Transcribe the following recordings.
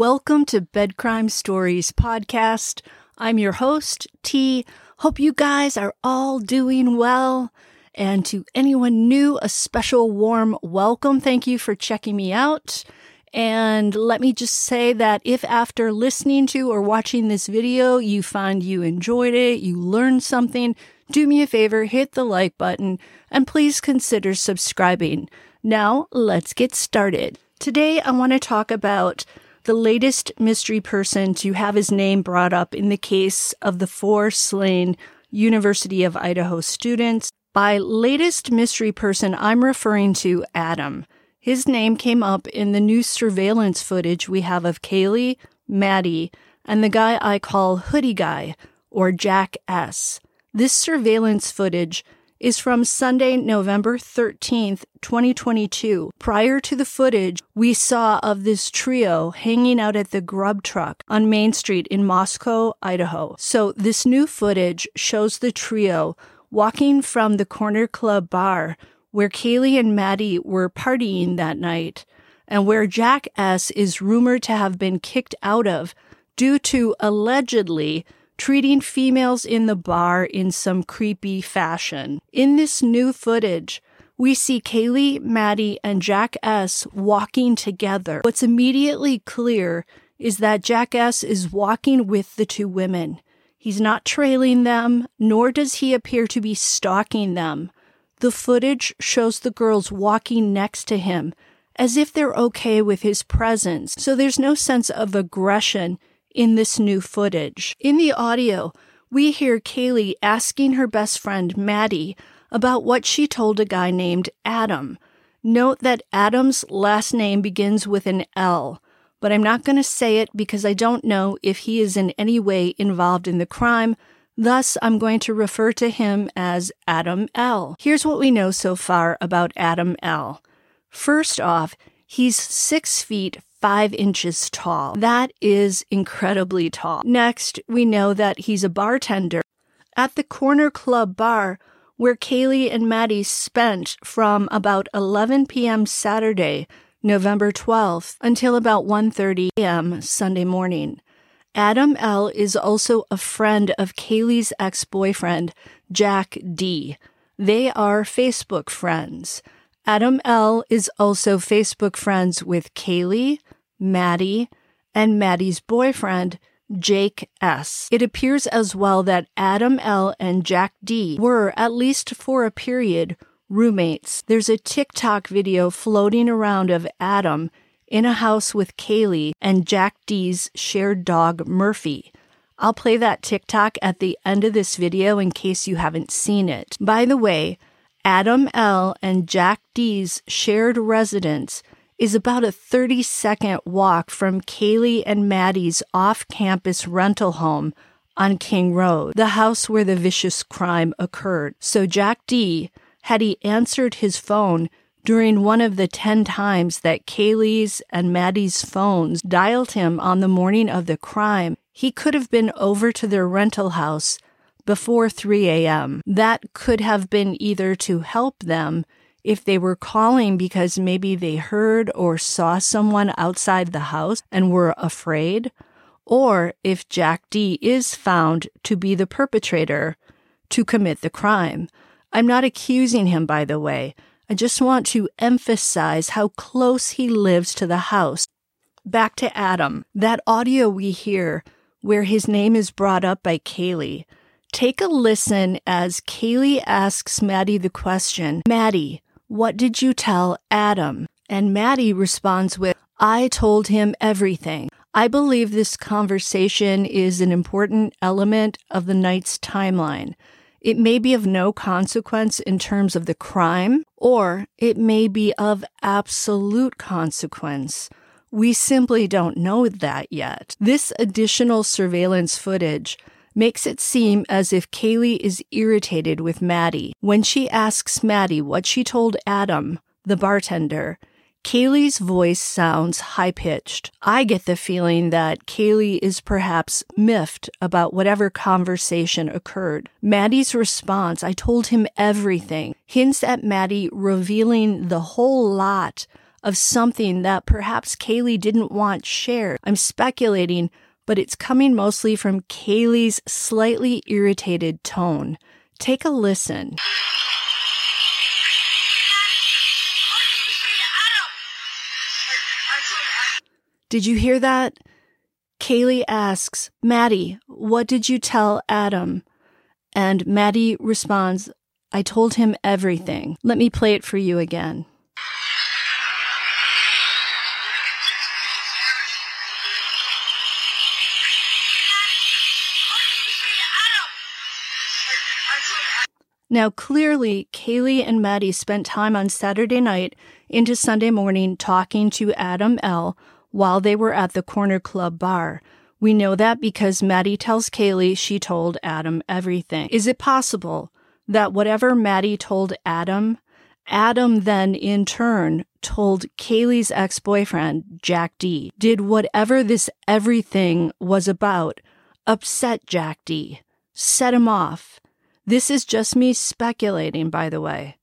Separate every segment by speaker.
Speaker 1: Welcome to Bed Crime Stories podcast. I'm your host, T. Hope you guys are all doing well. And to anyone new, a special warm welcome. Thank you for checking me out. And let me just say that if after listening to or watching this video, you find you enjoyed it, you learned something, do me a favor, hit the like button, and please consider subscribing. Now, let's get started. Today, I want to talk about the latest mystery person to have his name brought up in the case of the four slain University of Idaho students. By latest mystery person, I'm referring to Adam. His name came up in the new surveillance footage we have of Kaylee, Maddie, and the guy I call Hoodie Guy, or Jack S. This surveillance footage is from Sunday, November 13th, 2022. Prior to the footage we saw of this trio hanging out at the grub truck on Main Street in Moscow, Idaho. So this new footage shows the trio walking from the Corner Club bar where Kaylee and Maddie were partying that night and where Jack S is rumored to have been kicked out of due to allegedly treating females in the bar in some creepy fashion. In this new footage, we see Kaylee, Maddie, and Jack S walking together. What's immediately clear is that Jack S is walking with the two women. He's not trailing them, nor does he appear to be stalking them. The footage shows the girls walking next to him as if they're okay with his presence, so there's no sense of aggression in this new footage. In the audio, we hear Kaylee asking her best friend, Maddie, about what she told a guy named Adam. Note that Adam's last name begins with an L, but I'm not going to say it because I don't know if he is in any way involved in the crime. Thus, I'm going to refer to him as Adam L. Here's what we know so far about Adam L. First off, he's six feet five inches tall. That is incredibly tall. Next, we know that he's a bartender at the Corner Club bar where Kaylee and Maddie spent from about 11 p.m. Saturday, November 12th, until about 1:30 a.m. Sunday morning. Adam L is also a friend of Kaylee's ex-boyfriend, Jack D. They are Facebook friends. Adam L is also Facebook friends with Kaylee, Maddie, and Maddie's boyfriend, Jake S. It appears as well that Adam L and Jack D were, at least for a period, roommates. There's a TikTok video floating around of Adam in a house with Kaylee and Jack D's shared dog, Murphy. I'll play that TikTok at the end of this video in case you haven't seen it. By the way, Adam L and Jack D's shared residence is about a 30 second walk from Kaylee and Maddie's off campus rental home on King Road, the house where the vicious crime occurred. So Jack D, had he answered his phone during one of the 10 times that Kaylee's and Maddie's phones dialed him on the morning of the crime, he could have been over to their rental house before 3 a.m. That could have been either to help them if they were calling because maybe they heard or saw someone outside the house and were afraid, or if Jack D is found to be the perpetrator to commit the crime. I'm not accusing him, by the way. I just want to emphasize how close he lives to the house. Back to Adam. That audio we hear where his name is brought up by Kaylee. Take a listen as Kaylee asks Maddie the question Maddie, what did you tell Adam? And Maddie responds with, I told him everything. I believe this conversation is an important element of the night's timeline. It may be of no consequence in terms of the crime, or it may be of absolute consequence. We simply don't know that yet. This additional surveillance footage makes it seem as if Kaylee is irritated with Maddie. When she asks Maddie what she told Adam, the bartender, Kaylee's voice sounds high pitched. I get the feeling that Kaylee is perhaps miffed about whatever conversation occurred. Maddie's response, I told him everything, hints at Maddie revealing the whole lot of something that perhaps Kaylee didn't want shared. I'm speculating, but it's coming mostly from Kaylee's slightly irritated tone. Take a listen. Did you hear that? Kaylee asks, Maddie, what did you tell Adam? And Maddie responds, I told him everything. Let me play it for you again. Now, clearly, Kaylee and Maddie spent time on Saturday night into Sunday morning talking to Adam L while they were at the Corner Club bar. We know that because Maddie tells Kaylee she told Adam everything. Is it possible that whatever Maddie told Adam, Adam then in turn told Kaylee's ex boyfriend, Jack D? Did whatever this everything was about upset Jack D, set him off? This is just me speculating, by the way.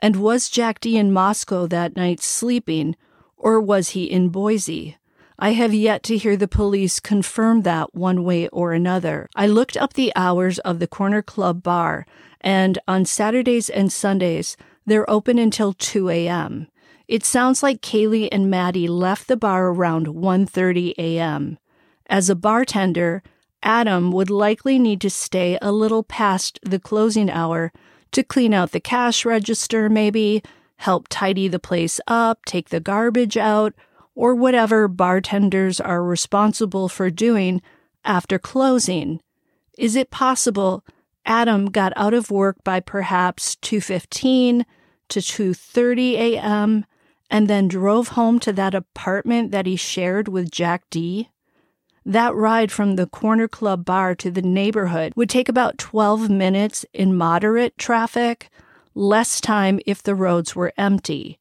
Speaker 1: And was Jack D in Moscow that night sleeping or was he in Boise? I have yet to hear the police confirm that one way or another. I looked up the hours of the Corner Club bar, and on Saturdays and Sundays, they're open until 2 a.m. It sounds like Kaylee and Maddie left the bar around 1:30 a.m. As a bartender, Adam would likely need to stay a little past the closing hour to clean out the cash register maybe, help tidy the place up, take the garbage out, or whatever bartenders are responsible for doing after closing. Is it possible Adam got out of work by perhaps 2:15 to 2:30 a.m. and then drove home to that apartment that he shared with Jack D? That ride from the corner club bar to the neighborhood would take about 12 minutes in moderate traffic, less time if the roads were empty.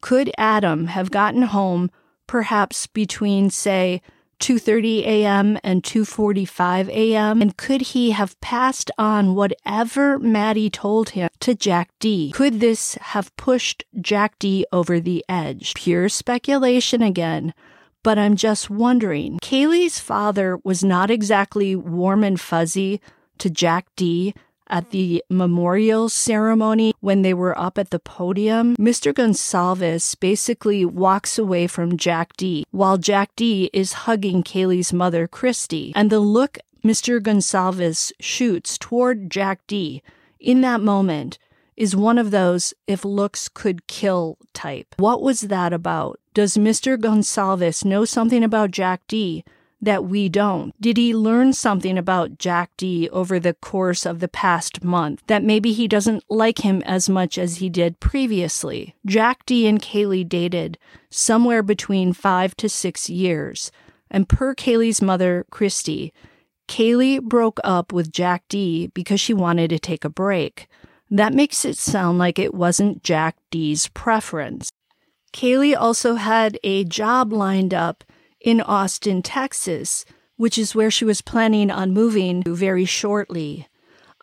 Speaker 1: Could Adam have gotten home perhaps between say 2:30 a.m. and 2:45 a.m. and could he have passed on whatever Maddie told him to Jack D? Could this have pushed Jack D over the edge? Pure speculation again, but I'm just wondering. Kaylee's father was not exactly warm and fuzzy to Jack D at the memorial ceremony when they were up at the podium, Mr. Goncalves basically walks away from Jack D while Jack D is hugging Kaylee's mother, Christy. And the look Mr. Goncalves shoots toward Jack D in that moment is one of those if looks could kill type. What was that about? Does Mr. Goncalves know something about Jack D that we don't? Did he learn something about Jack D over the course of the past month that maybe he doesn't like him as much as he did previously? Jack D and Kaylee dated somewhere between five to six years, and per Kaylee's mother, Christy, Kaylee broke up with Jack D because she wanted to take a break. That makes it sound like it wasn't Jack D's preference. Kaylee also had a job lined up in Austin, Texas, which is where she was planning on moving very shortly.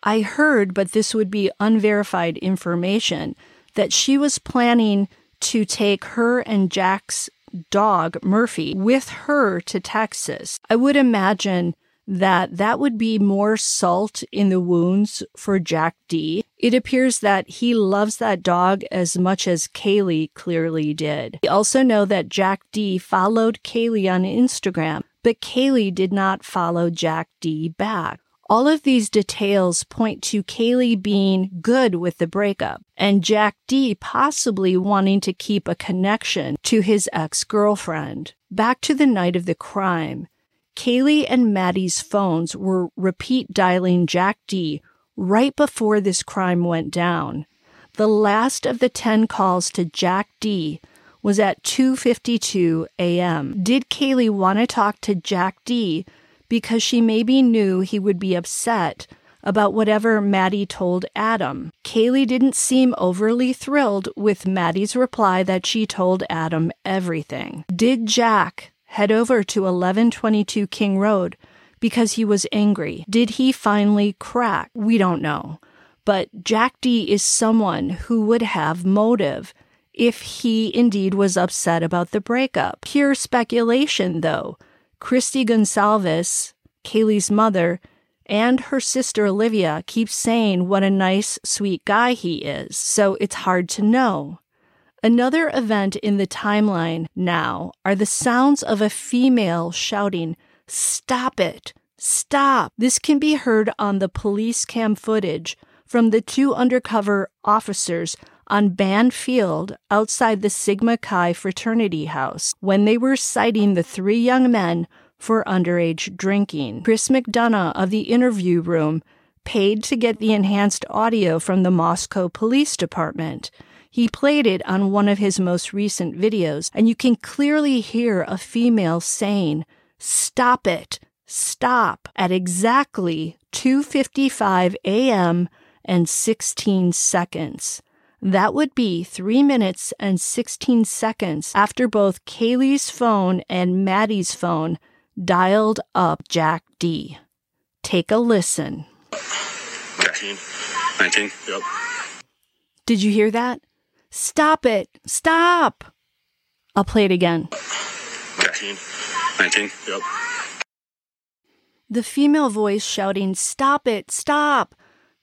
Speaker 1: I heard, but this would be unverified information, that she was planning to take her and Jack's dog, Murphy, with her to Texas. I would imagine that that would be more salt in the wounds for Jack D. It appears that he loves that dog as much as Kaylee clearly did. We also know that Jack D followed Kaylee on Instagram, but Kaylee did not follow Jack D back. All of these details point to Kaylee being good with the breakup and Jack D possibly wanting to keep a connection to his ex girlfriend. Back to the night of the crime. Kaylee and Maddie's phones were repeat dialing Jack D right before this crime went down. The last of the 10 calls to Jack D was at 2:52 a.m. Did Kaylee want to talk to Jack D because she maybe knew he would be upset about whatever Maddie told Adam. Kaylee didn't seem overly thrilled with Maddie's reply that she told Adam everything. Did Jack head over to 1122 King Road because he was angry? Did he finally crack? We don't know. But Jack D is someone who would have motive if he indeed was upset about the breakup. Pure speculation, though. Christy Goncalves, Kaylee's mother, and her sister Olivia keep saying what a nice, sweet guy he is, so it's hard to know. Another event in the timeline now are the sounds of a female shouting, Stop it! Stop! This can be heard on the police cam footage from the two undercover officers on Band Field outside the Sigma Chi fraternity house when they were citing the three young men for underage drinking. Chris McDonough of the interview room paid to get the enhanced audio from the Moscow Police Department. He played it on one of his most recent videos, and you can clearly hear a female saying, Stop it! Stop! at exactly 2:55 a.m. and 16 seconds. That would be 3 minutes and 16 seconds after both Kaylee's phone and Maddie's phone dialed up Jack D. Take a listen.
Speaker 2: 19. 19. Yep.
Speaker 1: Did you hear that? Stop it! Stop! I'll play it again.
Speaker 2: 19. 19. Yep.
Speaker 1: The female voice shouting, Stop it! Stop!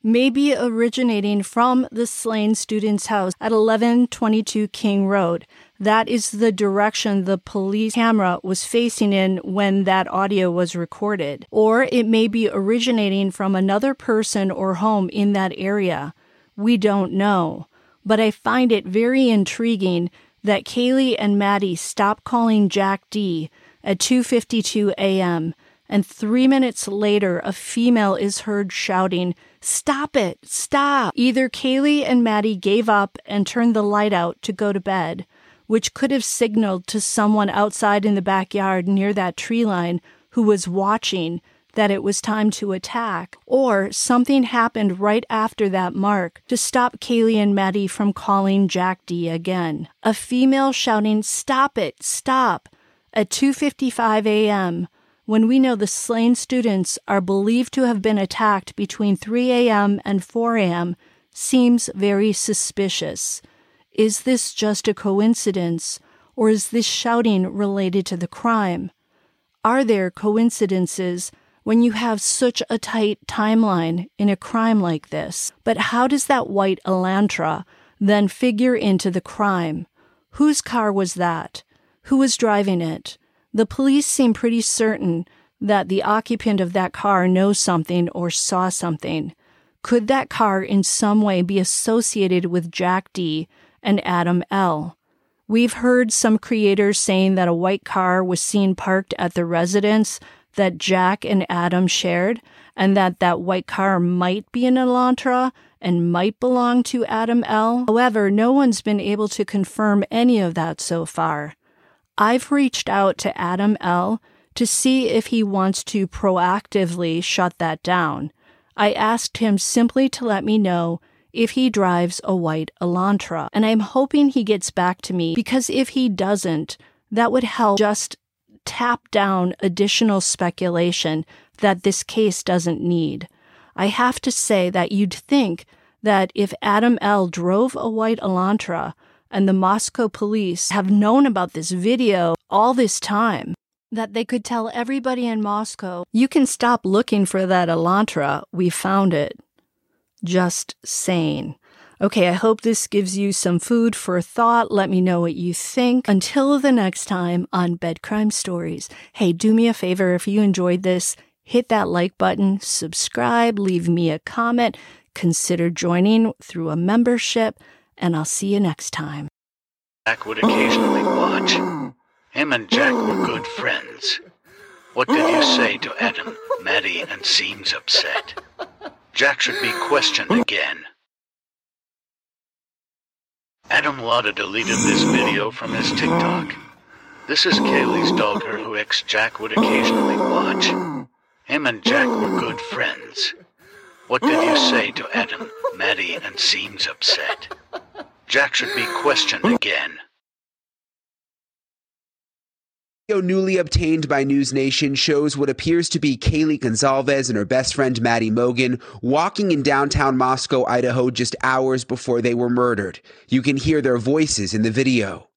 Speaker 1: may be originating from the slain student's house at 1122 King Road. That is the direction the police camera was facing in when that audio was recorded. Or it may be originating from another person or home in that area. We don't know. But I find it very intriguing that Kaylee and Maddie stopped calling Jack D at 2:52 a.m. and 3 minutes later a female is heard shouting Stop it! Stop! Either Kaylee and Maddie gave up and turned the light out to go to bed, which could have signaled to someone outside in the backyard near that tree line who was watching that it was time to attack, or something happened right after that mark to stop Kaylee and Maddie from calling Jack D again. A female shouting, Stop it! Stop! at 2:55 a.m when we know the slain students are believed to have been attacked between 3 a.m. and 4 a.m. seems very suspicious. Is this just a coincidence, or is this shouting related to the crime? Are there coincidences when you have such a tight timeline in a crime like this? But how does that white Elantra then figure into the crime? Whose car was that? Who was driving it? The police seem pretty certain that the occupant of that car knows something or saw something. Could that car in some way be associated with Jack D and Adam L? We've heard some creators saying that a white car was seen parked at the residence that Jack and Adam shared, and that that white car might be an Elantra and might belong to Adam L. However, no one's been able to confirm any of that so far. I've reached out to Adam L. to see if he wants to proactively shut that down. I asked him simply to let me know if he drives a white Elantra, and I'm hoping he gets back to me because if he doesn't, that would help just tap down additional speculation that this case doesn't need. I have to say that you'd think that if Adam L. drove a white Elantra, and the Moscow police have known about this video all this time that they could tell everybody in Moscow, you can stop looking for that Elantra. We found it. Just saying. Okay, I hope this gives you some food for thought. Let me know what you think. Until the next time on Bed Crime Stories. Hey, do me a favor if you enjoyed this, hit that like button, subscribe, leave me a comment, consider joining through a membership and I'll see you next time.
Speaker 3: Jack would occasionally watch. Him and Jack were good friends. What did you say to Adam? Maddie and seems upset. Jack should be questioned again. Adam Latta deleted this video from his TikTok. This is Kaylee's daughter who ex Jack would occasionally watch. Him and Jack were good friends. What did you say to Adam, Maddie, and seems upset? Jack should be questioned again.
Speaker 4: Video newly obtained by News Nation shows what appears to be Kaylee Gonzalez and her best friend Maddie Mogen walking in downtown Moscow, Idaho, just hours before they were murdered. You can hear their voices in the video.